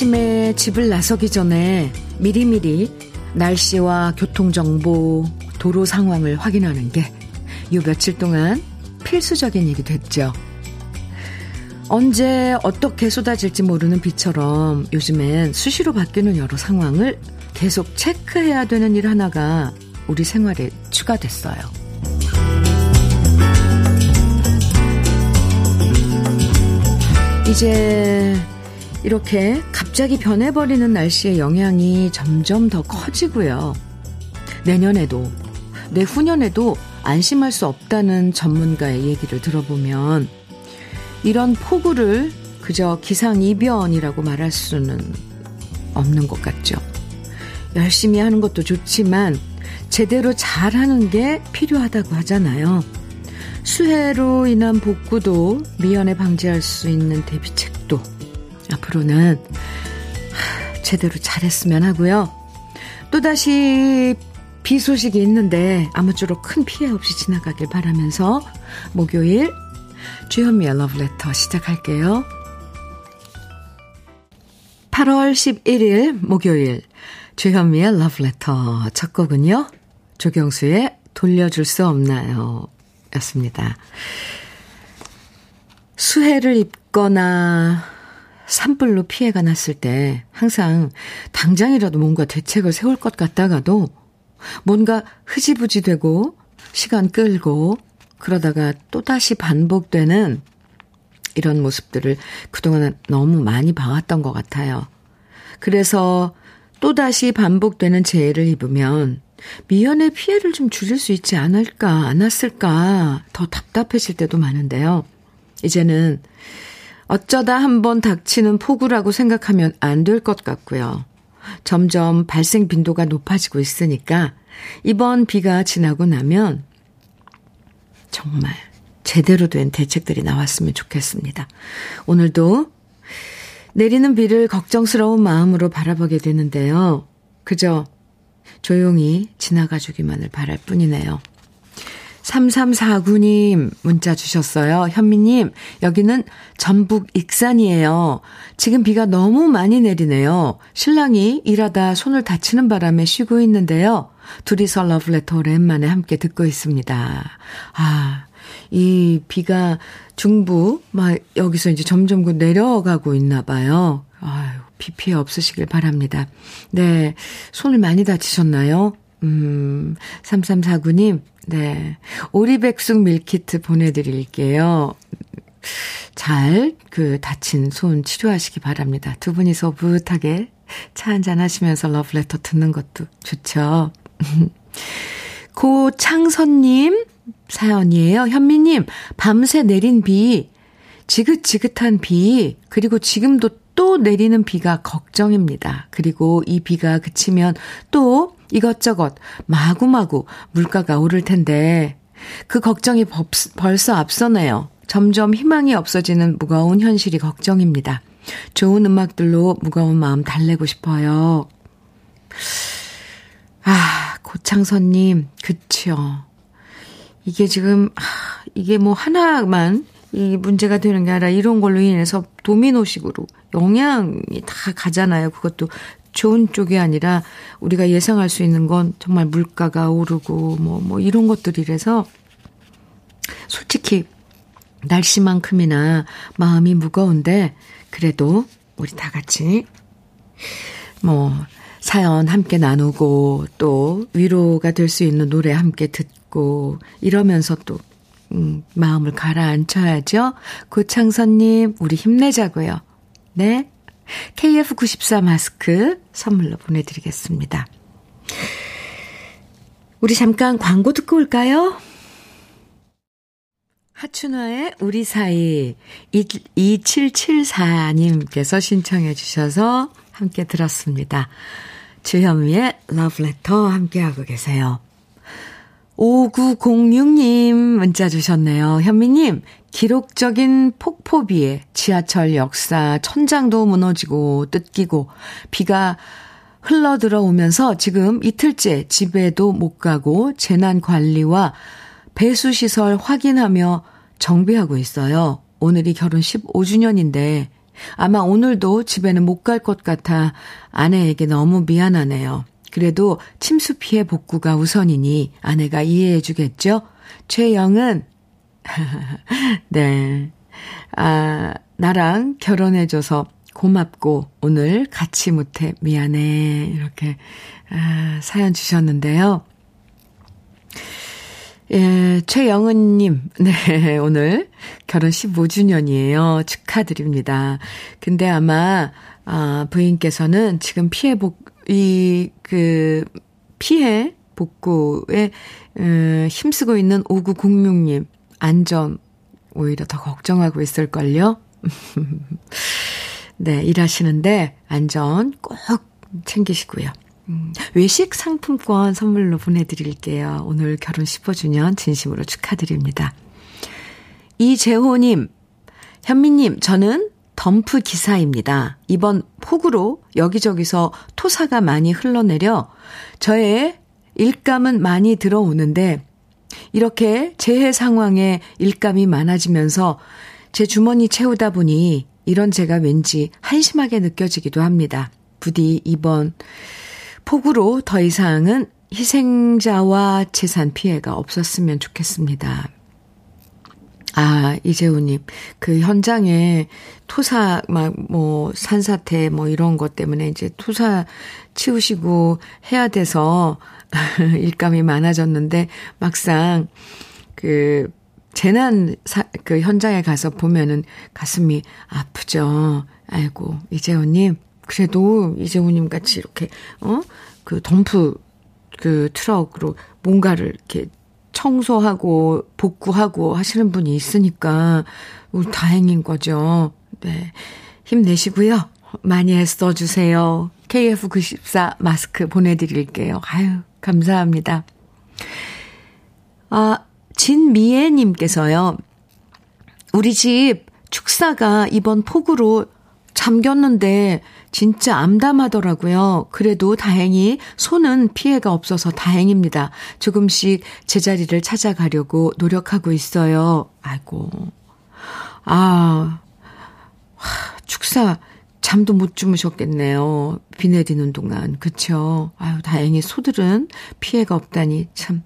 아침에 집을 나서기 전에 미리미리 날씨와 교통정보, 도로 상황을 확인하는 게 요 며칠 동안 필수적인 일이 됐죠. 언제 어떻게 쏟아질지 모르는 비처럼 요즘엔 수시로 바뀌는 여러 상황을 계속 체크해야 되는 일 하나가 우리 생활에 추가됐어요. 이제 이렇게 갑자기 변해버리는 날씨의 영향이 점점 더 커지고요. 내년에도, 내후년에도 안심할 수 없다는 전문가의 얘기를 들어보면 이런 폭우를 그저 기상이변이라고 말할 수는 없는 것 같죠. 열심히 하는 것도 좋지만 제대로 잘하는 게 필요하다고 하잖아요. 수해로 인한 복구도 미연에 방지할 수 있는 대비책도 앞으로는 제대로 잘했으면 하고요. 또다시 비 소식이 있는데 아무쪼록 큰 피해 없이 지나가길 바라면서 목요일 주현미의 러브레터 시작할게요. 8월 11일 목요일 주현미의 러브레터 첫 곡은요. 조경수의 돌려줄 수 없나요? 였습니다. 수해를 입거나 산불로 피해가 났을 때 항상 당장이라도 뭔가 대책을 세울 것 같다가도 뭔가 흐지부지 되고 시간 끌고 그러다가 또다시 반복되는 이런 모습들을 그동안 너무 많이 봐왔던 것 같아요. 그래서 또다시 반복되는 재해를 입으면 미연의 피해를 좀 줄일 수 있지 않을까, 않았을까, 더 답답해질 때도 많은데요. 이제는 어쩌다 한번 닥치는 폭우라고 생각하면 안 될 것 같고요. 점점 발생 빈도가 높아지고 있으니까 이번 비가 지나고 나면 정말 제대로 된 대책들이 나왔으면 좋겠습니다. 오늘도 내리는 비를 걱정스러운 마음으로 바라보게 되는데요. 그저 조용히 지나가 주기만을 바랄 뿐이네요. 3349님 문자 주셨어요. 현미님, 여기는 전북 익산이에요. 지금 비가 너무 많이 내리네요. 신랑이 일하다 손을 다치는 바람에 쉬고 있는데요. 둘이서 러브레터 오랜만에 함께 듣고 있습니다. 아, 이 비가 중부, 막 여기서 이제 점점 그 내려가고 있나 봐요. 아유, 비 피해 없으시길 바랍니다. 네. 손을 많이 다치셨나요? 음, 3349님, 네. 오리백숙 밀키트 보내드릴게요. 잘, 그, 다친 손 치료하시기 바랍니다. 두 분이서 오붓하게 차 한잔 하시면서 러브레터 듣는 것도 좋죠. 고창선님 사연이에요. 현미님, 밤새 내린 비, 지긋지긋한 비, 그리고 지금도 또 내리는 비가 걱정입니다. 그리고 이 비가 그치면 또 이것저것 마구마구 물가가 오를 텐데 그 걱정이 벌써 앞서네요. 점점 희망이 없어지는 무거운 현실이 걱정입니다. 좋은 음악들로 무거운 마음 달래고 싶어요. 아, 고창선님, 그쵸. 이게 지금, 아, 이게 뭐 하나만 이 문제가 되는 게 아니라 이런 걸로 인해서 도미노식으로 영향이 다 가잖아요. 그것도 좋은 쪽이 아니라 우리가 예상할 수 있는 건 정말 물가가 오르고 뭐, 뭐 이런 것들이라서 솔직히 날씨만큼이나 마음이 무거운데 그래도 우리 다 같이 뭐 사연 함께 나누고 또 위로가 될 수 있는 노래 함께 듣고 이러면서 또 음, 마음을 가라앉혀야죠. 고창선님, 우리 힘내자고요. 네. KF94 마스크 선물로 보내드리겠습니다. 우리 잠깐 광고 듣고 올까요? 하춘화의 우리 사이 2774님께서 신청해 주셔서 함께 들었습니다. 주현미의 러브레터 함께하고 계세요. 5906님 문자 주셨네요. 현미님, 기록적인 폭포비에 지하철 역사 천장도 무너지고 뜯기고 비가 흘러 들어오면서 지금 이틀째 집에도 못 가고 재난 관리와 배수 시설 확인하며 정비하고 있어요. 오늘이 결혼 15주년인데 아마 오늘도 집에는 못 갈 것 같아 아내에게 너무 미안하네요. 그래도 침수 피해 복구가 우선이니 아내가 이해해 주겠죠? 최영은, 네. 아, 나랑 결혼해줘서 고맙고 오늘 같이 못해 미안해. 이렇게, 아, 사연 주셨는데요. 예, 최영은님, 네, 오늘 결혼 15주년이에요. 축하드립니다. 근데 아마, 아, 부인께서는 지금 피해 복, 이, 그, 피해 복구에, 음, 힘쓰고 있는 5906님, 안전, 오히려 더 걱정하고 있을걸요? 네, 일하시는데 안전 꼭 챙기시고요. 음, 외식 상품권 선물로 보내드릴게요. 오늘 결혼 15주년 진심으로 축하드립니다. 이재호님, 현미님, 저는 덤프 기사입니다. 이번 폭우로 여기저기서 토사가 많이 흘러내려 저의 일감은 많이 들어오는데 이렇게 재해 상황에 일감이 많아지면서 제 주머니 채우다 보니 이런 제가 왠지 한심하게 느껴지기도 합니다. 부디 이번 폭우로 더 이상은 희생자와 재산 피해가 없었으면 좋겠습니다. 아, 이재우님, 그 현장에 토사, 막, 뭐, 산사태, 뭐, 이런 것 때문에 이제 토사 치우시고 해야 돼서 일감이 많아졌는데, 막상, 그, 재난, 사, 그 현장에 가서 보면은 가슴이 아프죠. 아이고, 이재우님, 그래도 이재우님 같이 이렇게, 어? 그 덤프 그 트럭으로 뭔가를 이렇게 청소하고 복구하고 하시는 분이 있으니까 다행인 거죠. 네. 힘내시고요. 많이 애써 주세요. KF94 마스크 보내드릴게요. 아유, 감사합니다. 아, 진미애님께서요. 우리 집 축사가 이번 폭우로 잠겼는데 진짜 암담하더라고요. 그래도 다행히 손은 피해가 없어서 다행입니다. 조금씩 제자리를 찾아가려고 노력하고 있어요. 아이고. 아, 축사 잠도 못 주무셨겠네요. 비 내리는 동안. 그쵸? 아유, 다행히 소들은 피해가 없다니 참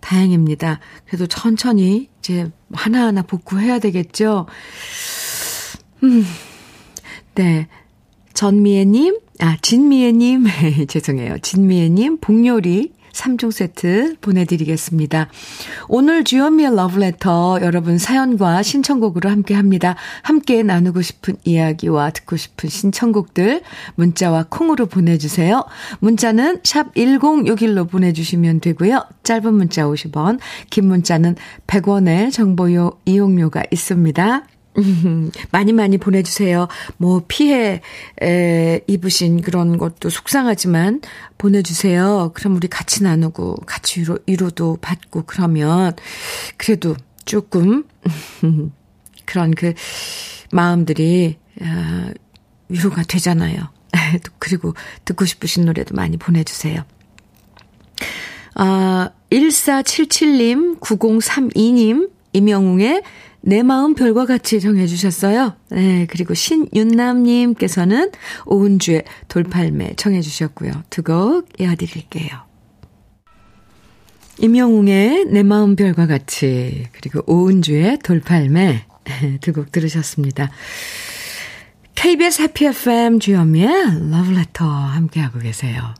다행입니다. 그래도 천천히 이제 하나하나 복구해야 되겠죠? 음, 네. 전미애님, 아, 진미애님, 죄송해요. 진미애님, 복요리 3종 세트 보내드리겠습니다. 오늘 주현미의 러브레터 여러분 사연과 신청곡으로 함께 합니다. 함께 나누고 싶은 이야기와 듣고 싶은 신청곡들 문자와 콩으로 보내주세요. 문자는 샵 1061로 보내주시면 되고요. 짧은 문자 50원, 긴 문자는 100원의 정보요 이용료가 있습니다. 많이 많이 보내주세요. 뭐, 피해, 에, 입으신 그런 것도 속상하지만 보내주세요. 그럼 우리 같이 나누고, 같이 위로, 위로도 받고, 그러면, 그래도 조금, 그런 그, 마음들이, 아, 위로가 되잖아요. 그리고 듣고 싶으신 노래도 많이 보내주세요. 아, 1477님, 9032님, 임영웅의 내 마음 별과 같이 정해주셨어요. 네, 그리고 신윤남님께서는 오은주의 돌팔매 청해주셨고요. 두 곡 이어드릴게요. 임영웅의 내 마음 별과 같이, 그리고 오은주의 돌팔매 두 곡 들으셨습니다. KBS 해피 FM 주현미의 러브레터 함께하고 계세요.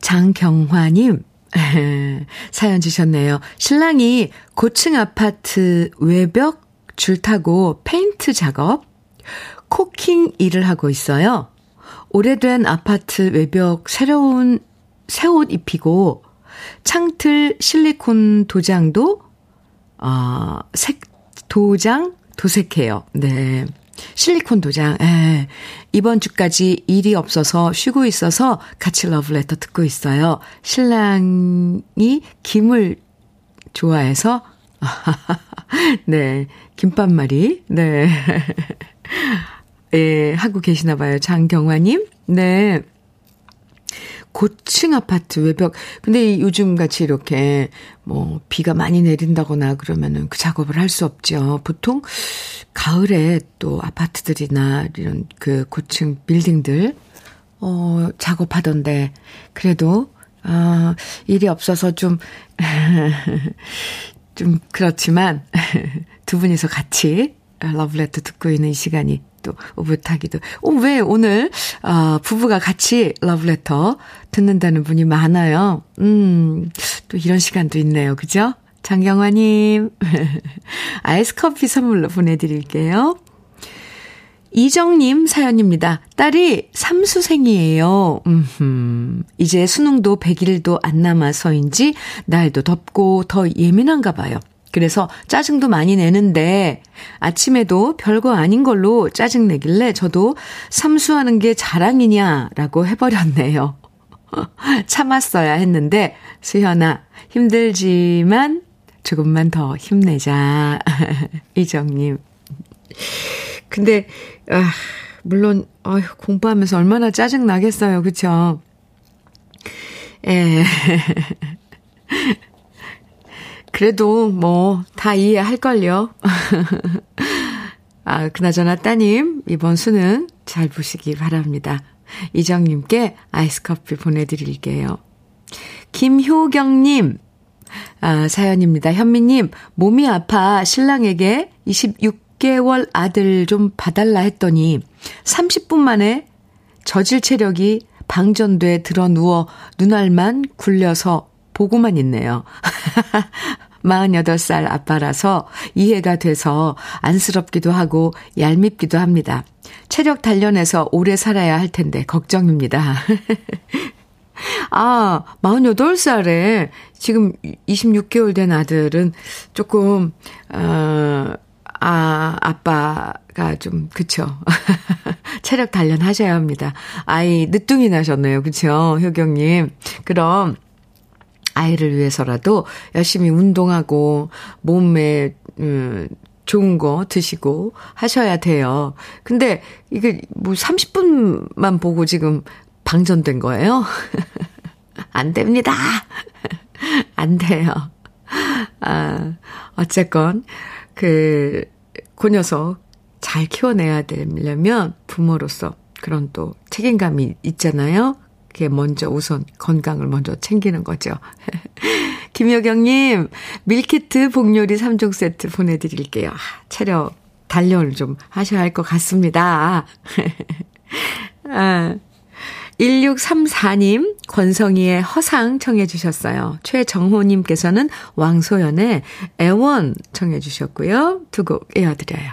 장경화님, 사연 주셨네요. 신랑이 고층 아파트 외벽 줄 타고 페인트 작업, 코킹 일을 하고 있어요. 오래된 아파트 외벽 새로운 새 옷 입히고 창틀 실리콘 도장도 어, 색 도장 도색해요. 네. 실리콘 도장. 예. 이번 주까지 일이 없어서 쉬고 있어서 같이 러브레터 듣고 있어요. 신랑이 김을 좋아해서 네. 김밥말이. 네. 예, 하고 계시나 봐요. 장경화 님. 네. 고층 아파트 외벽. 근데 요즘 같이 이렇게 뭐 비가 많이 내린다거나 그러면은 그 작업을 할 수 없죠. 보통 가을에 또 아파트들이나 이런 그 고층 빌딩들 어 작업하던데 그래도 아, 일이 없어서 좀, 좀 그렇지만, 두 분이서 같이 러브레터 듣고 있는 이 시간이 또 오붓하기도. 어, 왜 오늘, 어, 부부가 같이 러브레터 듣는다는 분이 많아요. 음, 또 이런 시간도 있네요. 그죠? 장경화님, 아이스 커피 선물로 보내드릴게요. 이정님 사연입니다. 딸이 삼수생이에요. 음흠. 이제 수능도 100일도 안 남아서인지 날도 덥고 더 예민한가 봐요. 그래서 짜증도 많이 내는데 아침에도 별거 아닌 걸로 짜증 내길래 저도 삼수하는 게 자랑이냐라고 해버렸네요. 참았어야 했는데 수현아 힘들지만 조금만 더 힘내자. 이정님. 근데 아, 물론 어휴, 공부하면서 얼마나 짜증 나겠어요. 그쵸 예. 그래도 뭐 다 이해할 걸요. 아, 그나저나 따님 이번 수능 잘 보시기 바랍니다. 이정님께 아이스 커피 보내드릴게요. 김효경님, 아, 사연입니다. 현미님, 몸이 아파 신랑에게 26 6개월 아들 좀 봐달라 했더니 30분 만에 저질 체력이 방전돼 들어 누워 눈알만 굴려서 보고만 있네요. 48살 아빠라서 이해가 돼서 안쓰럽기도 하고 얄밉기도 합니다. 체력 단련해서 오래 살아야 할 텐데 걱정입니다. 아, 48살에 지금 26개월 된 아들은 조금, 어, 아, 아빠가 좀, 그쵸. 체력 단련하셔야 합니다. 아이, 늦둥이 나셨네요. 그쵸. 효경님. 그럼, 아이를 위해서라도 열심히 운동하고, 몸에, 음, 좋은 거 드시고 하셔야 돼요. 근데 이게 뭐 30분만 보고 지금 방전된 거예요? 안 됩니다. 안 돼요. 아, 어쨌건, 그, 그 녀석 잘 키워내야 되려면 부모로서 그런 또 책임감이 있잖아요. 그게 먼저 우선 건강을 먼저 챙기는 거죠. 김여경님, 밀키트 복요리 3종 세트 보내드릴게요. 아, 체력 단련을 좀 하셔야 할 것 같습니다. 아, 1634님, 권성희의 허상 청해주셨어요. 최정호님께서는 왕소연의 애원 청해주셨고요. 두 곡 이어드려요.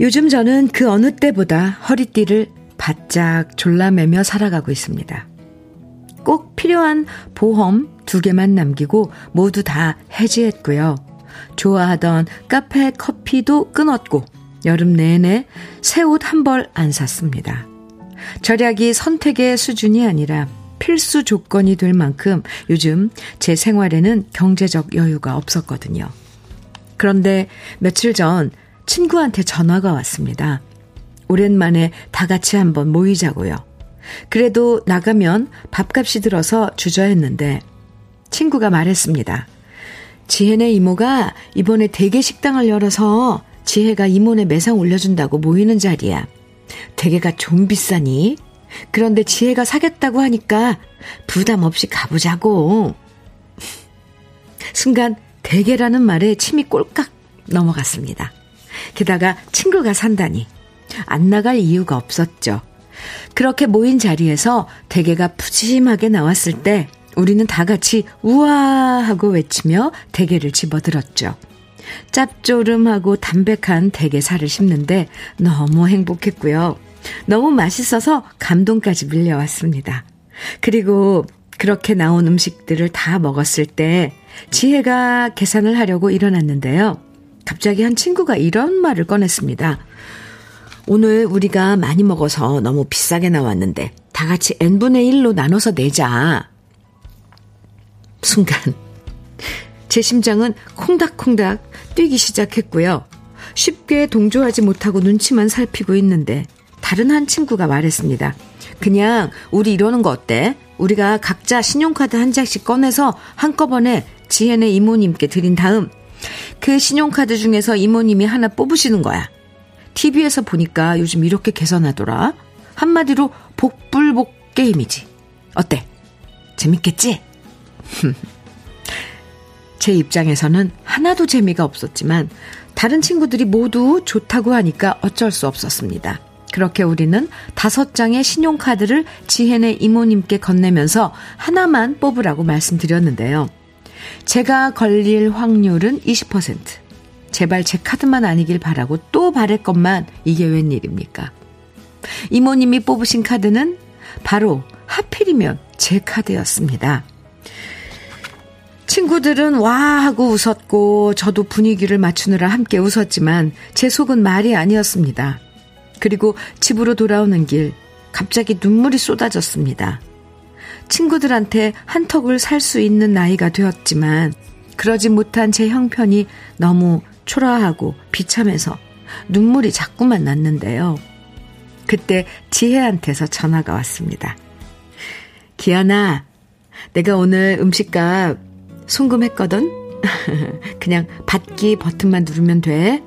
요즘 저는 그 어느 때보다 허리띠를 바짝 졸라매며 살아가고 있습니다. 꼭 필요한 보험 두 개만 남기고 모두 다 해지했고요. 좋아하던 카페 커피도 끊었고 여름 내내 새 옷 한 벌 안 샀습니다. 절약이 선택의 수준이 아니라 필수 조건이 될 만큼 요즘 제 생활에는 경제적 여유가 없었거든요. 그런데 며칠 전 친구한테 전화가 왔습니다. 오랜만에 다 같이 한번 모이자고요. 그래도 나가면 밥값이 들어서 주저했는데 친구가 말했습니다. 지혜네 이모가 이번에 대게 식당을 열어서 지혜가 이모네 매상 올려준다고 모이는 자리야. 대게가 좀 비싸니? 그런데 지혜가 사겠다고 하니까 부담 없이 가보자고. 순간 대게라는 말에 침이 꼴깍 넘어갔습니다. 게다가 친구가 산다니 안 나갈 이유가 없었죠. 그렇게 모인 자리에서 대게가 푸짐하게 나왔을 때 우리는 다 같이 우와 하고 외치며 대게를 집어들었죠. 짭조름하고 담백한 대게살을 씹는데 너무 행복했고요. 너무 맛있어서 감동까지 밀려왔습니다. 그리고 그렇게 나온 음식들을 다 먹었을 때 지혜가 계산을 하려고 일어났는데요. 갑자기 한 친구가 이런 말을 꺼냈습니다. 오늘 우리가 많이 먹어서 너무 비싸게 나왔는데 다 같이 n분의 1로 나눠서 내자. 순간 제 심장은 콩닥콩닥 뛰기 시작했고요. 쉽게 동조하지 못하고 눈치만 살피고 있는데 다른 한 친구가 말했습니다. 그냥 우리 이러는 거 어때? 우리가 각자 신용카드 한 장씩 꺼내서 한꺼번에 지혜네 이모님께 드린 다음 그 신용카드 중에서 이모님이 하나 뽑으시는 거야. TV에서 보니까 요즘 이렇게 계산하더라. 한마디로 복불복 게임이지. 어때? 재밌겠지? 제 입장에서는 하나도 재미가 없었지만 다른 친구들이 모두 좋다고 하니까 어쩔 수 없었습니다. 그렇게 우리는 다섯 장의 신용카드를 지혜네 이모님께 건네면서 하나만 뽑으라고 말씀드렸는데요. 제가 걸릴 확률은 20%. 제발 제 카드만 아니길 바라고 또 바랬건만 이게 웬일입니까? 이모님이 뽑으신 카드는 바로 하필이면 제 카드였습니다. 친구들은 와 하고 웃었고 저도 분위기를 맞추느라 함께 웃었지만 제 속은 말이 아니었습니다. 그리고 집으로 돌아오는 길 갑자기 눈물이 쏟아졌습니다. 친구들한테 한턱을 살 수 있는 나이가 되었지만 그러지 못한 제 형편이 너무 초라하고 비참해서 눈물이 자꾸만 났는데요. 그때 지혜한테서 전화가 왔습니다. 기아나, 내가 오늘 음식값 송금했거든? 그냥 받기 버튼만 누르면 돼.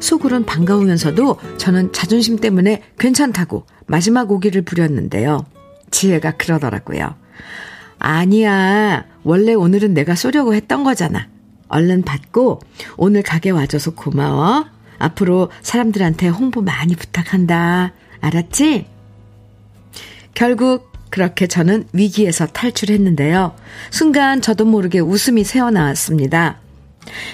속으론 반가우면서도 저는 자존심 때문에 괜찮다고 마지막 오기를 부렸는데요. 지혜가 그러더라고요. 아니야. 원래 오늘은 내가 쏘려고 했던 거잖아. 얼른 받고 오늘 가게 와줘서 고마워. 앞으로 사람들한테 홍보 많이 부탁한다. 알았지? 결국 그렇게 저는 위기에서 탈출했는데요. 순간 저도 모르게 웃음이 새어나왔습니다.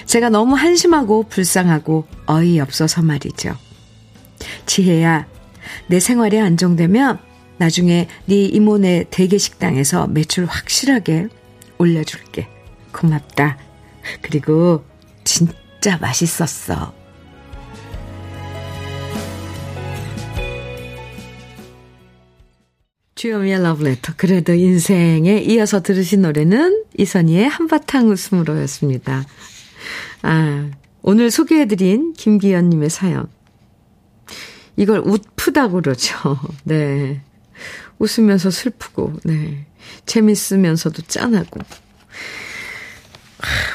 제가 너무 한심하고 불쌍하고 어이없어서 말이죠. 지혜야, 내 생활이 안정되면 나중에 네 이모네 대게 식당에서 매출 확실하게 올려줄게. 고맙다. 그리고 진짜 맛있었어. 주요미의 러브레터. 그래도 인생에 이어서 들으신 노래는 이선희의 한바탕 웃음으로였습니다. 아, 오늘 소개해드린 김기현님의 사연. 이걸 웃프다고 그러죠. 네. 웃으면서 슬프고, 네. 재밌으면서도 짠하고.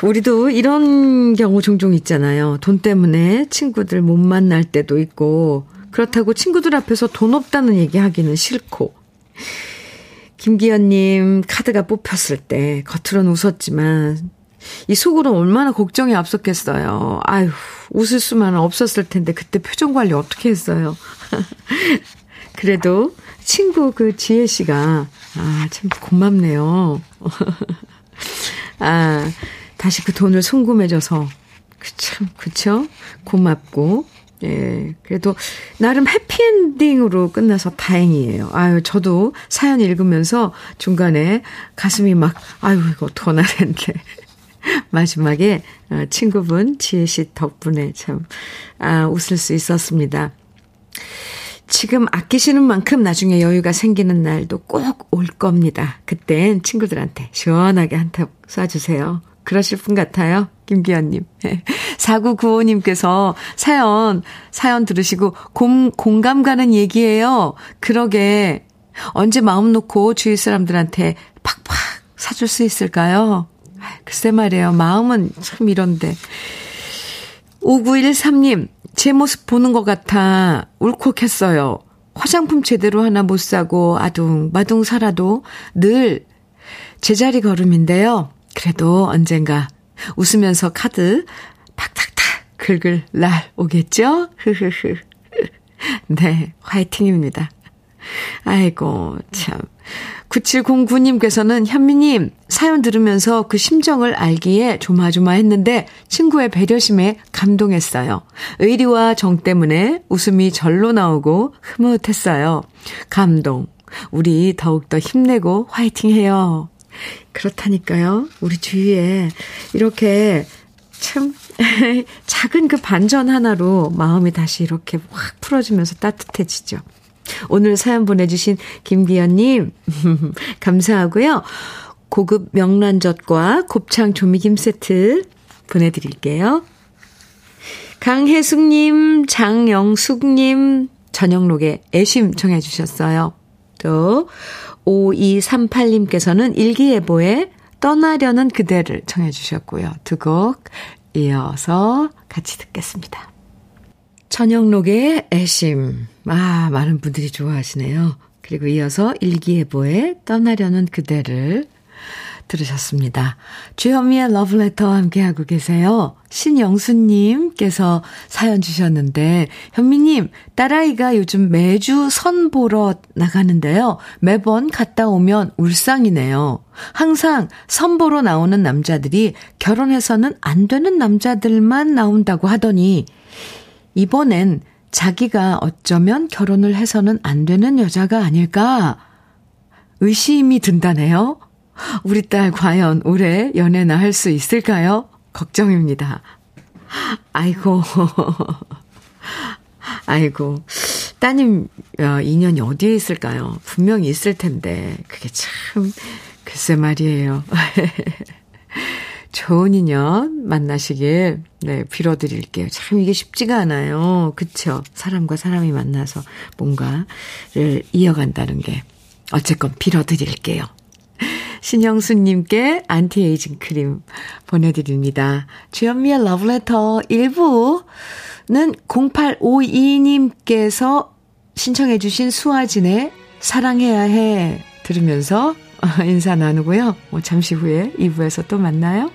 우리도 이런 경우 종종 있잖아요. 돈 때문에 친구들 못 만날 때도 있고, 그렇다고 친구들 앞에서 돈 없다는 얘기 하기는 싫고, 김기현님 카드가 뽑혔을 때 겉으로는 웃었지만 이 속으로는 얼마나 걱정이 앞섰겠어요. 아유, 웃을 수만 없었을 텐데 그때 표정 관리 어떻게 했어요? 그래도 친구 그 지혜 씨가 아, 참 고맙네요. 아, 다시 그 돈을 송금해줘서 그 참, 그쵸? 고맙고 예, 그래도 나름 해피엔딩으로 끝나서 다행이에요. 아유, 저도 사연 읽으면서 중간에 가슴이 막, 아유, 이거 어떡하나 했는데. 마지막에 어, 친구분 지혜 씨 덕분에 참, 아, 웃을 수 있었습니다. 지금 아끼시는 만큼 나중에 여유가 생기는 날도 꼭 올 겁니다. 그땐 친구들한테 시원하게 한턱 쏴주세요. 그러실 분 같아요. 김기현님. 4995님께서 사연, 사연 들으시고 공, 공감 가는 얘기예요. 그러게. 언제 마음 놓고 주위 사람들한테 팍팍 사줄 수 있을까요? 글쎄 말이에요. 마음은 참 이런데. 5913님, 제 모습 보는 것 같아 울컥했어요. 화장품 제대로 하나 못 사고 아둥마둥 살아도 늘 제자리 걸음인데요. 그래도 언젠가 웃으면서 카드 팍팍탁 긁을 날 오겠죠? 네, 화이팅입니다. 아이고, 참. 9709님께서는 현미님 사연 들으면서 그 심정을 알기에 조마조마했는데 친구의 배려심에 감동했어요. 의리와 정 때문에 웃음이 절로 나오고 흐뭇했어요. 감동. 우리 더욱더 힘내고 화이팅 해요. 그렇다니까요. 우리 주위에 이렇게 참 작은 그 반전 하나로 마음이 다시 이렇게 확 풀어지면서 따뜻해지죠. 오늘 사연 보내주신 김기현님, 감사하고요. 고급 명란젓과 곱창 조미김 세트 보내드릴게요. 강혜숙님, 장영숙님, 저녁록에 애심 청해주셨어요. 또, 5238님께서는 일기예보에 떠나려는 그대를 청해주셨고요. 두 곡 이어서 같이 듣겠습니다. 천영록의 애심. 아, 많은 분들이 좋아하시네요. 그리고 이어서 일기예보에 떠나려는 그대를 들으셨습니다. 주현미의 러브레터와 함께하고 계세요. 신영수님께서 사연 주셨는데, 현미님, 딸아이가 요즘 매주 선 보러 나가는데요. 매번 갔다 오면 울상이네요. 항상 선 보러 나오는 남자들이 결혼해서는 안 되는 남자들만 나온다고 하더니, 이번엔 자기가 어쩌면 결혼을 해서는 안 되는 여자가 아닐까 의심이 든다네요. 우리 딸 과연 올해 연애나 할 수 있을까요? 걱정입니다. 아이고. 아이고. 따님 어, 인연이 어디에 있을까요? 분명히 있을 텐데. 그게 참 글쎄 말이에요. 좋은 인연 만나시길, 네, 빌어드릴게요. 참 이게 쉽지가 않아요. 그쵸? 사람과 사람이 만나서 뭔가를 이어간다는 게. 어쨌건 빌어드릴게요. 신영수님께 안티에이징 크림 보내드립니다. 주현미의 러브레터 1부는 0852님께서 신청해주신 수와진의 사랑해야 해 들으면서 인사 나누고요. 뭐 잠시 후에 2부에서 또 만나요.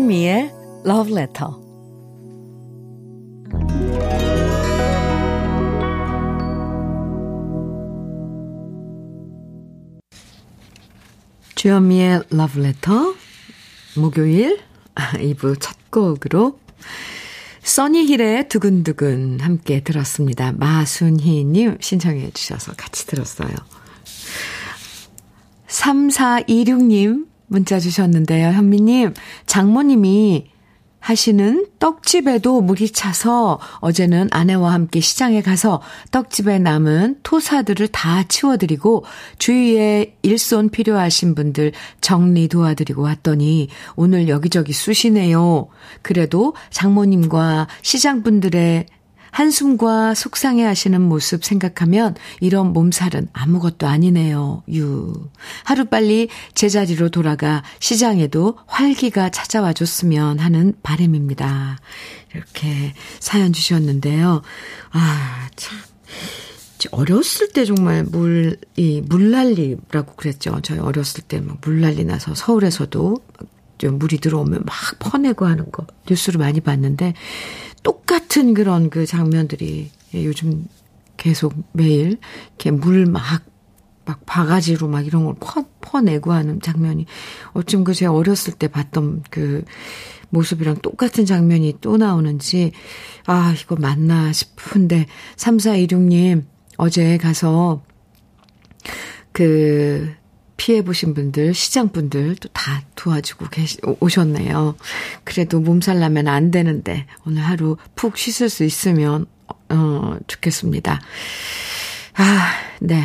주현미의 Love Letter. 주현미의 Love Letter. 목요일 2부 첫 곡으로 써니힐의 두근두근 함께 들었습니다. 마순희님 신청해 주셔서 같이 들었어요. 3426님 문자 주셨는데요. 현미님, 장모님이 하시는 떡집에도 물이 차서 어제는 아내와 함께 시장에 가서 떡집에 남은 토사들을 다 치워드리고 주위에 일손 필요하신 분들 정리 도와드리고 왔더니 오늘 여기저기 쑤시네요. 그래도 장모님과 시장분들의 한숨과 속상해 하시는 모습 생각하면 이런 몸살은 아무것도 아니네요. 유. 하루빨리 제자리로 돌아가 시장에도 활기가 찾아와 줬으면 하는 바람입니다. 이렇게 사연 주셨는데요. 아, 참. 어렸을 때 정말 물, 이, 물난리라고 그랬죠. 저희 어렸을 때 막 물난리 나서 서울에서도 좀 물이 들어오면 막 퍼내고 하는 거 뉴스를 많이 봤는데 똑같은 그런 그 장면들이 요즘 계속 매일 이렇게 물 막, 막 바가지로 막 이런 걸 퍼, 퍼내고 하는 장면이 어쩜 그 제가 어렸을 때 봤던 그 모습이랑 똑같은 장면이 또 나오는지, 아, 이거 맞나 싶은데, 3426님, 어제 가서 그 피해보신 분들, 시장분들 또 다 도와주고 계시, 오셨네요. 그래도 몸살 나면 안 되는데, 오늘 하루 푹 쉬실 수 있으면, 어, 좋겠습니다. 아, 네.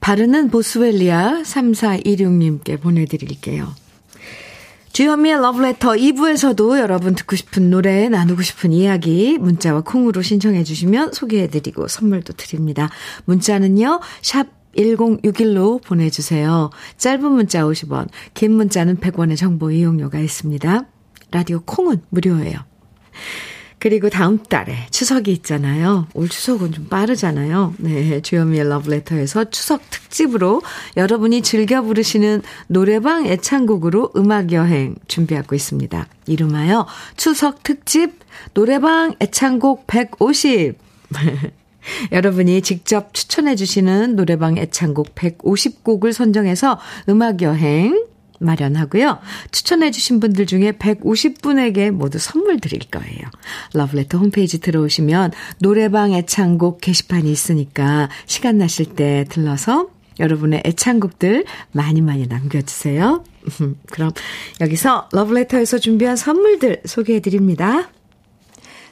바르는 보스웰리아 3416님께 보내드릴게요. 주현미의 러브레터 2부에서도 여러분 듣고 싶은 노래, 나누고 싶은 이야기 문자와 콩으로 신청해 주시면 소개해 드리고 선물도 드립니다. 문자는요. 샵 1061로 보내주세요. 짧은 문자 50원, 긴 문자는 100원의 정보 이용료가 있습니다. 라디오 콩은 무료예요. 그리고 다음 달에 추석이 있잖아요. 올 추석은 좀 빠르잖아요. 네, 주현미의 러브레터에서 추석 특집으로 여러분이 즐겨 부르시는 노래방 애창곡으로 음악 여행 준비하고 있습니다. 이름하여 추석 특집 노래방 애창곡 150. 여러분이 직접 추천해 주시는 노래방 애창곡 150곡을 선정해서 음악여행 마련하고요. 추천해 주신 분들 중에 150분에게 모두 선물 드릴 거예요. 러브레터 홈페이지 들어오시면 노래방 애창곡 게시판이 있으니까 시간 나실 때 들러서 여러분의 애창곡들 많이 많이 남겨주세요. 그럼 여기서 러브레터에서 준비한 선물들 소개해 드립니다.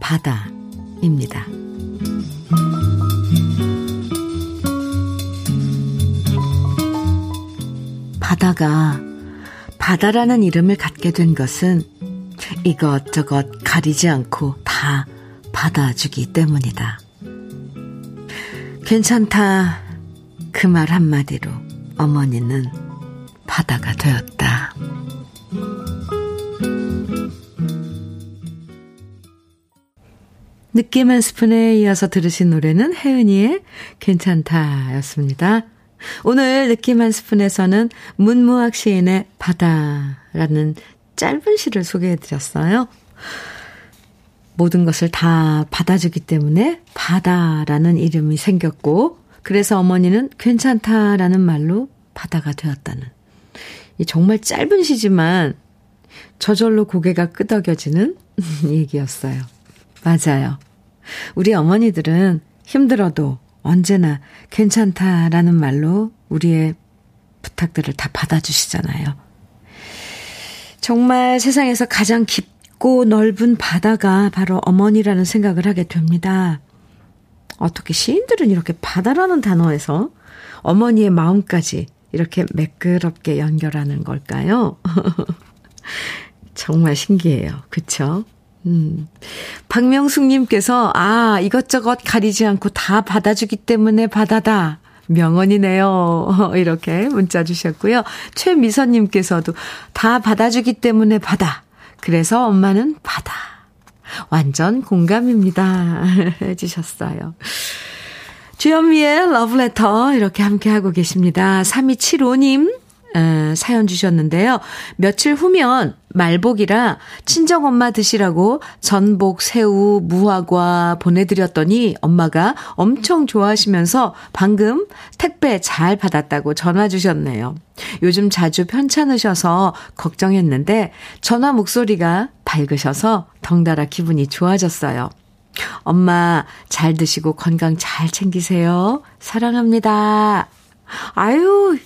바다입니다. 바다가 바다라는 이름을 갖게 된 것은 이것저것 가리지 않고 다 받아주기 때문이다. 괜찮다. 그 말 한마디로 어머니는 바다가 되었다. 느낌 한 스푼에 이어서 들으신 노래는 혜은이의 괜찮다 였습니다. 오늘 느낌 한 스푼에서는 문무학 시인의 바다라는 짧은 시를 소개해 드렸어요. 모든 것을 다 받아주기 때문에 바다라는 이름이 생겼고, 그래서 어머니는 괜찮다라는 말로 바다가 되었다는. 이 정말 짧은 시지만 저절로 고개가 끄덕여지는 얘기였어요. 맞아요. 우리 어머니들은 힘들어도 언제나 괜찮다라는 말로 우리의 부탁들을 다 받아주시잖아요. 정말 세상에서 가장 깊고 넓은 바다가 바로 어머니라는 생각을 하게 됩니다. 어떻게 시인들은 이렇게 바다라는 단어에서 어머니의 마음까지 이렇게 매끄럽게 연결하는 걸까요? 정말 신기해요. 그쵸? 음. 박명숙님께서, 아, 이것저것 가리지 않고 다 받아주기 때문에 바다다. 명언이네요. 이렇게 문자 주셨고요. 최미선님께서도 다 받아주기 때문에 바다. 그래서 엄마는 바다. 완전 공감입니다. 해주셨어요. 주현미의 러브레터 이렇게 함께하고 계십니다. 3275님 에, 사연 주셨는데요. 며칠 후면 말복이라 친정 엄마 드시라고 전복, 새우, 무화과 보내드렸더니 엄마가 엄청 좋아하시면서 방금 택배 잘 받았다고 전화 주셨네요. 요즘 자주 편찮으셔서 걱정했는데 전화 목소리가 밝으셔서 덩달아 기분이 좋아졌어요. 엄마 잘 드시고 건강 잘 챙기세요. 사랑합니다. 아유,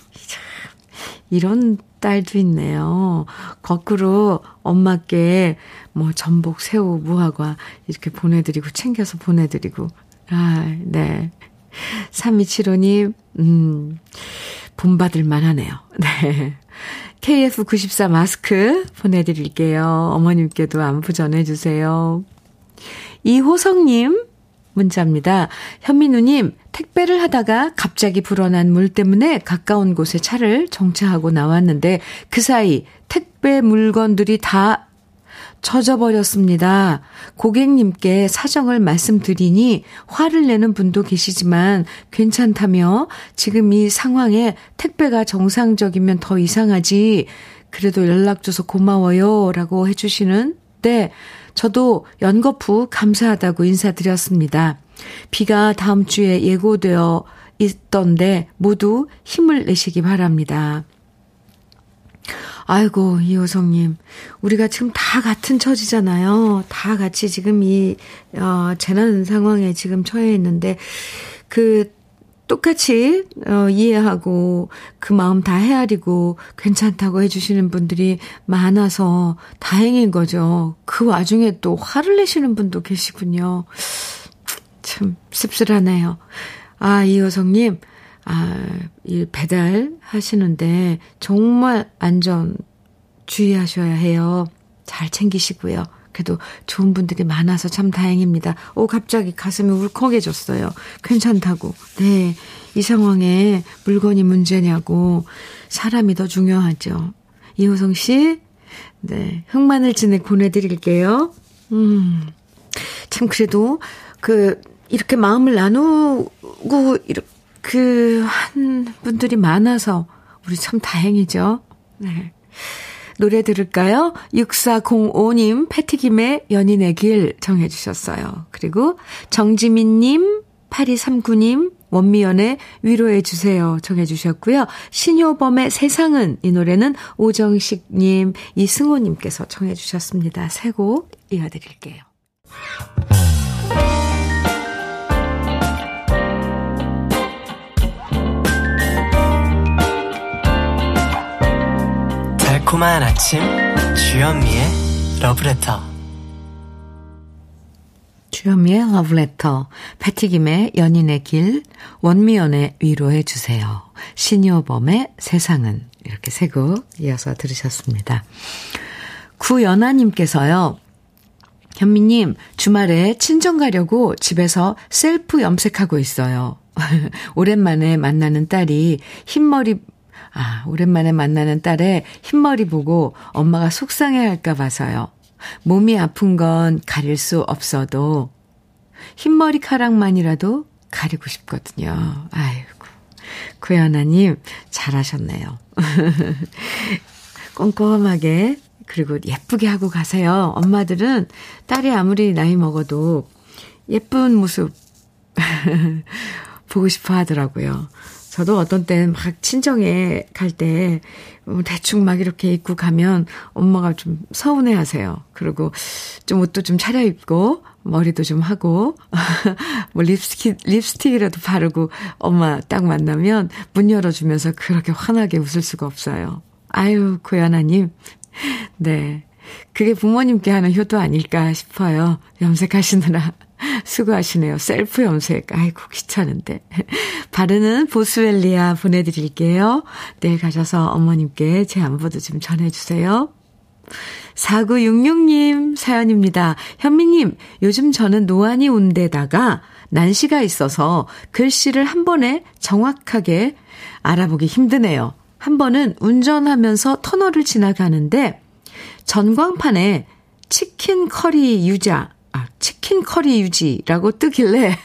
이런 딸도 있네요. 거꾸로 엄마께 뭐 전복, 새우, 무화과 이렇게 보내드리고 챙겨서 보내드리고. 아, 네. 3275님, 음, 본받을 만 하네요. 네. KF94 마스크 보내드릴게요. 어머님께도 안부 전해주세요. 이호성님, 문자입니다. 현민우님, 택배를 하다가 갑자기 불어난 물 때문에 가까운 곳에 차를 정차하고 나왔는데 그 사이 택배 물건들이 다 젖어버렸습니다. 고객님께 사정을 말씀드리니 화를 내는 분도 계시지만 괜찮다며 지금 이 상황에 택배가 정상적이면 더 이상하지. 그래도 연락 줘서 고마워요. 라고 해주시는 때 저도 연거푸 감사하다고 인사드렸습니다. 비가 다음 주에 예고되어 있던데 모두 힘을 내시기 바랍니다. 아이고, 이호성님. 우리가 지금 다 같은 처지잖아요. 다 같이 지금 이, 어, 재난 상황에 지금 처해 있는데, 그, 똑같이, 어, 이해하고, 그 마음 다 헤아리고, 괜찮다고 해주시는 분들이 많아서 다행인 거죠. 그 와중에 또 화를 내시는 분도 계시군요. 참 씁쓸하네요. 아, 이효성님, 아, 이 배달 하시는데 정말 안전 주의하셔야 해요. 잘 챙기시고요. 그래도 좋은 분들이 많아서 참 다행입니다. 오, 갑자기 가슴이 울컥해졌어요. 괜찮다고. 네. 이 상황에 물건이 문제냐고. 사람이 더 중요하죠. 이호성 씨, 네. 흑마늘 진액 보내드릴게요. 음. 참, 그래도, 그, 이렇게 마음을 나누고, 그, 한 분들이 많아서, 우리 참 다행이죠. 네. 노래 들을까요? 6405님, 패티김의 연인의 길 정해 주셨어요. 그리고 정지민 님, 8239님, 원미연의 위로해 주세요 정해 주셨고요. 신효범의 세상은 이 노래는 오정식 님, 이승호 님께서 정해 주셨습니다. 새곡 이어 드릴게요. 달콤한 아침 주현미의 러브레터 주현미의 러브레터 패티김의 연인의 길 원미연의 위로해 주세요 신효범의 세상은 이렇게 세 곡 이어서 들으셨습니다. 구연아님께서요. 현미님, 주말에 친정 가려고 집에서 셀프 염색하고 있어요. 오랜만에 만나는 딸이 흰머리 아, 오랜만에 만나는 딸의 흰머리 보고 엄마가 속상해 할까 봐서요. 몸이 아픈 건 가릴 수 없어도 흰머리 카락만이라도 가리고 싶거든요. 아이고. 구연아님, 잘하셨네요. 꼼꼼하게, 그리고 예쁘게 하고 가세요. 엄마들은 딸이 아무리 나이 먹어도 예쁜 모습 보고 싶어 하더라고요. 저도 어떤 때는 막 친정에 갈때 뭐 대충 막 이렇게 입고 가면 엄마가 좀 서운해 하세요. 그리고 좀 옷도 좀 차려입고 머리도 좀 하고 뭐 립스틱 립스틱이라도 바르고 엄마 딱 만나면 문 열어 주면서 그렇게 환하게 웃을 수가 없어요. 아유 고연아 님, 네 그게 부모님께 하는 효도 아닐까 싶어요. 염색하시느라. 수고하시네요. 셀프 염색. 아이고, 귀찮은데. 바르는 보스웰리아 보내드릴게요. 내일 가셔서 어머님께 제 안부도 좀 전해주세요. 4966님 사연입니다. 현미님, 요즘 저는 노안이 온 데다가 난시가 있어서 글씨를 한 번에 정확하게 알아보기 힘드네요. 한 번은 운전하면서 터널을 지나가는데 전광판에 치킨 커리 유자 아, 치킨 커리 유지라고 뜨길래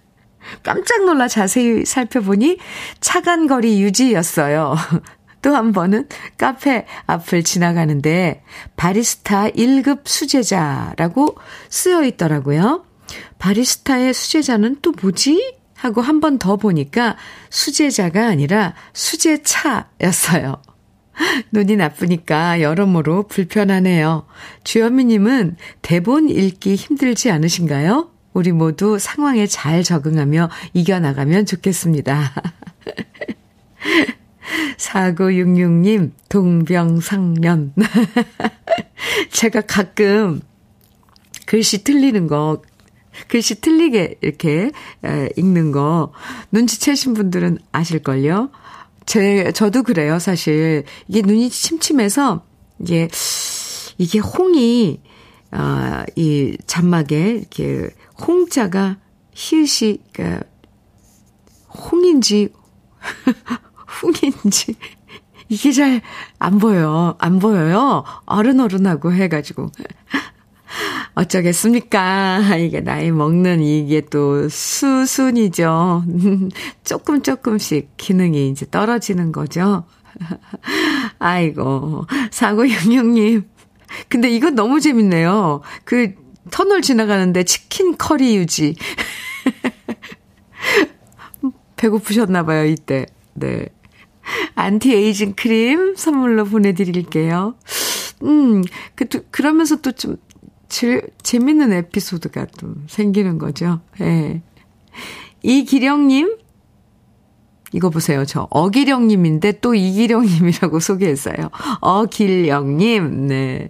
깜짝 놀라 자세히 살펴보니 차간 거리 유지였어요. 또 한 번은 카페 앞을 지나가는데 바리스타 1급 수제자라고 쓰여 있더라고요. 바리스타의 수제자는 또 뭐지? 하고 한 번 더 보니까 수제자가 아니라 수제차였어요. 눈이 나쁘니까 여러모로 불편하네요. 주현미님은 대본 읽기 힘들지 않으신가요? 우리 모두 상황에 잘 적응하며 이겨나가면 좋겠습니다. 4966님, 동병상련. 제가 가끔 글씨 틀리는 거, 글씨 틀리게 이렇게 읽는 거 눈치채신 분들은 아실걸요? 제, 저도 그래요, 사실. 이게 눈이 침침해서, 이게, 이게 홍이, 아, 이 잔막에, 이렇게, 홍자가, 히읗이, 그니까, 홍인지, 훅인지, 이게 잘 안 보여요. 안 보여요. 어른어른하고 해가지고. 어쩌겠습니까? 이게 나이 먹는 이게 또 수순이죠. 조금 조금씩 기능이 이제 떨어지는 거죠. 아이고, 4966님. 근데 이건 너무 재밌네요. 그 터널 지나가는데 치킨 커리 유지. 배고프셨나봐요, 이때. 네. 안티에이징 크림 선물로 보내드릴게요. 음, 그, 그러면서 또 좀 제, 재밌는 에피소드가 좀 생기는 거죠. 예. 이기령님, 이거 보세요. 저 어기령님인데 또 이기령님이라고 소개했어요. 어길령님, 네.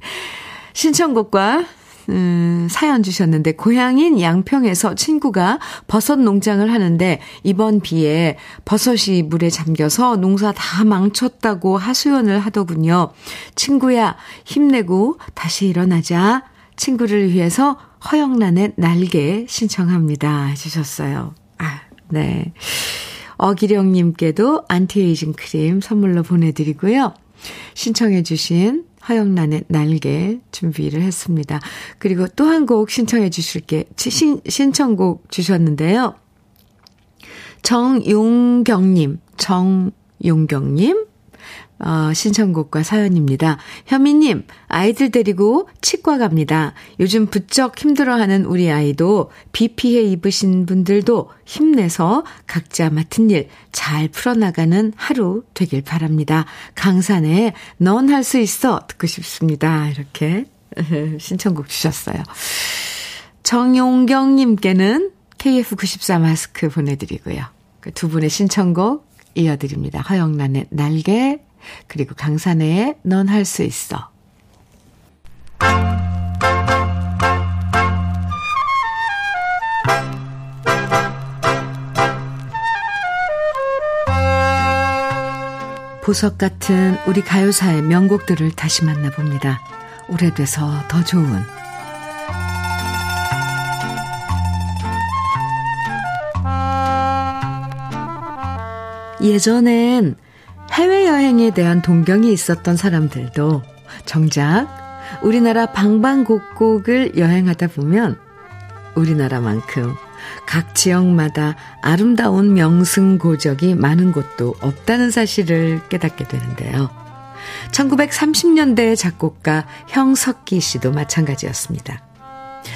신청곡과 음, 사연 주셨는데 고향인 양평에서 친구가 버섯 농장을 하는데 이번 비에 버섯이 물에 잠겨서 농사 다 망쳤다고 하소연을 하더군요. 친구야 힘내고 다시 일어나자. 친구를 위해서 허영란의 날개 신청합니다. 해주셨어요. 아, 네. 어기령님께도 안티에이징 크림 선물로 보내드리고요. 신청해주신 허영란의 날개 준비를 했습니다. 그리고 또 한 곡 신청해 주실 게, 신, 신청곡 주셨는데요. 정용경님, 정용경님, 어, 신청곡과 사연입니다. 현미님, 아이들 데리고 치과 갑니다. 요즘 부쩍 힘들어하는 우리 아이도 비 피해 입으신 분들도 힘내서 각자 맡은 일 잘 풀어나가는 하루 되길 바랍니다. 강산에 넌할 수 있어 듣고 싶습니다. 이렇게 신청곡 주셨어요. 정용경님께는 KF94 마스크 보내드리고요. 그 두 분의 신청곡 이어드립니다. 허영란의 날개 그리고 강산의 넌 할 수 있어. 보석 같은 우리 가요사의 명곡들을 다시 만나봅니다. 오래돼서 더 좋은 예전엔 해외여행에 대한 동경이 있었던 사람들도 정작 우리나라 방방곡곡을 여행하다 보면 우리나라만큼 각 지역마다 아름다운 명승고적이 많은 곳도 없다는 사실을 깨닫게 되는데요. 1930년대 작곡가 형석기 씨도 마찬가지였습니다.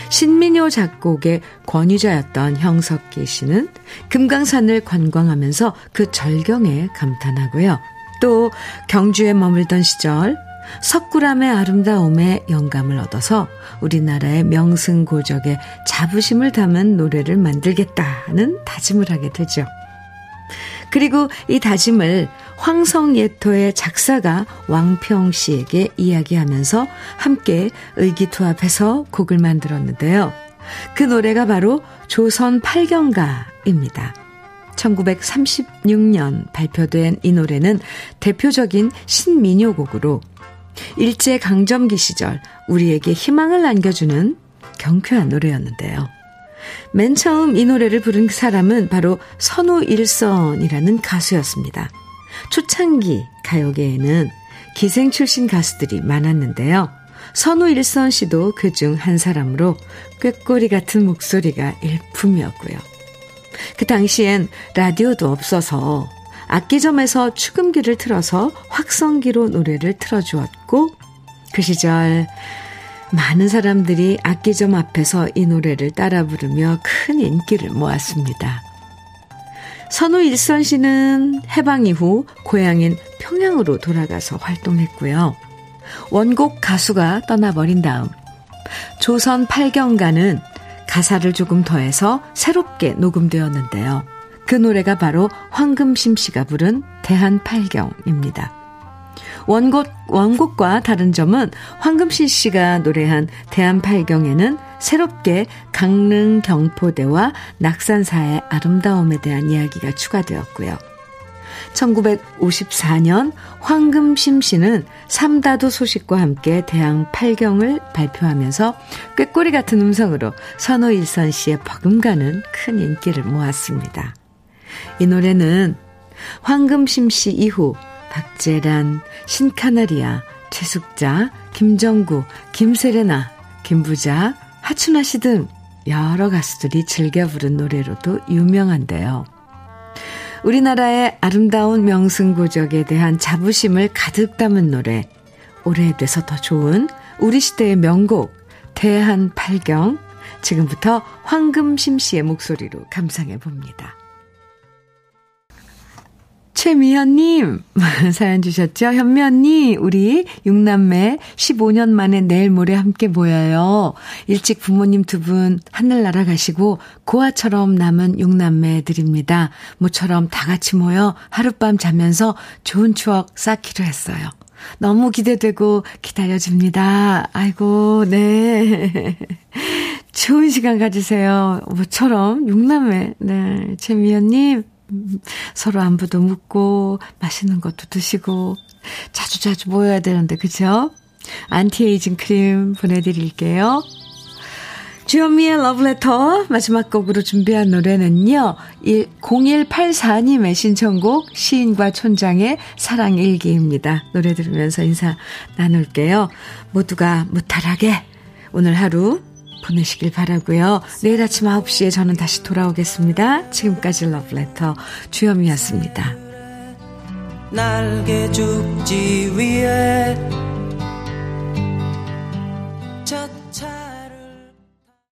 신민요 작곡의 권위자였던 형석기 씨는 금강산을 관광하면서 그 절경에 감탄하고요. 또 경주에 머물던 시절 석굴암의 아름다움에 영감을 얻어서 우리나라의 명승고적의 자부심을 담은 노래를 만들겠다는 다짐을 하게 되죠. 그리고 이 다짐을 황성예토의 작사가 왕평 씨에게 이야기하면서 함께 의기투합해서 곡을 만들었는데요. 그 노래가 바로 조선 8경가입니다. 1936년 발표된 이 노래는 대표적인 신민요곡으로 일제 강점기 시절 우리에게 희망을 안겨주는 경쾌한 노래였는데요. 맨 처음 이 노래를 부른 사람은 바로 선우일선이라는 가수였습니다. 초창기 가요계에는 기생 출신 가수들이 많았는데요. 선우일선 씨도 그 중 한 사람으로 꾀꼬리 같은 목소리가 일품이었고요. 그 당시엔 라디오도 없어서 악기점에서 축음기를 틀어서 확성기로 노래를 틀어주었고 그 시절 많은 사람들이 악기점 앞에서 이 노래를 따라 부르며 큰 인기를 모았습니다. 선우 일선 씨는 해방 이후 고향인 평양으로 돌아가서 활동했고요. 원곡 가수가 떠나버린 다음 조선 8경가는 가사를 조금 더해서 새롭게 녹음되었는데요. 그 노래가 바로 황금심 씨가 부른 대한팔경입니다. 원곡, 원곡과 다른 점은 황금신 씨가 노래한 대한팔경에는 새롭게 강릉 경포대와 낙산사의 아름다움에 대한 이야기가 추가되었고요. 1954년 황금심 씨는 삼다도 소식과 함께 대항 8경을 발표하면서 꾀꼬리 같은 음성으로 선호일선 씨의 버금가는 큰 인기를 모았습니다. 이 노래는 황금심 씨 이후 박재란, 신카나리아, 최숙자, 김정구, 김세레나, 김부자, 하춘아 씨 등 여러 가수들이 즐겨 부른 노래로도 유명한데요. 우리나라의 아름다운 명승고적에 대한 자부심을 가득 담은 노래, 오래돼서 더 좋은 우리 시대의 명곡, 대한 팔경, 지금부터 황금심 씨의 목소리로 감상해 봅니다. 최미현님, 사연 주셨죠? 현미 언니, 우리 육남매 15년 만에 내일 모레 함께 모여요. 일찍 부모님 두 분 하늘 날아가시고, 고아처럼 남은 육남매들입니다. 모처럼 다 같이 모여 하룻밤 자면서 좋은 추억 쌓기로 했어요. 너무 기대되고 기다려집니다. 아이고, 네. 좋은 시간 가지세요. 모처럼 육남매, 네. 최미연님, 서로 안부도 묻고 맛있는 것도 드시고 자주자주 모여야 되는데 그죠? 안티에이징 크림 보내드릴게요. 주현미의 러브레터 마지막 곡으로 준비한 노래는요. 0184님의 신청곡 시인과 촌장의 사랑일기입니다. 노래 들으면서 인사 나눌게요. 모두가 무탈하게 오늘 하루 보내시길 바라고요. 내일 아침 9시에 저는 다시 돌아오겠습니다. 지금까지 러브레터 주현미였습니다. 날개 죽지 위해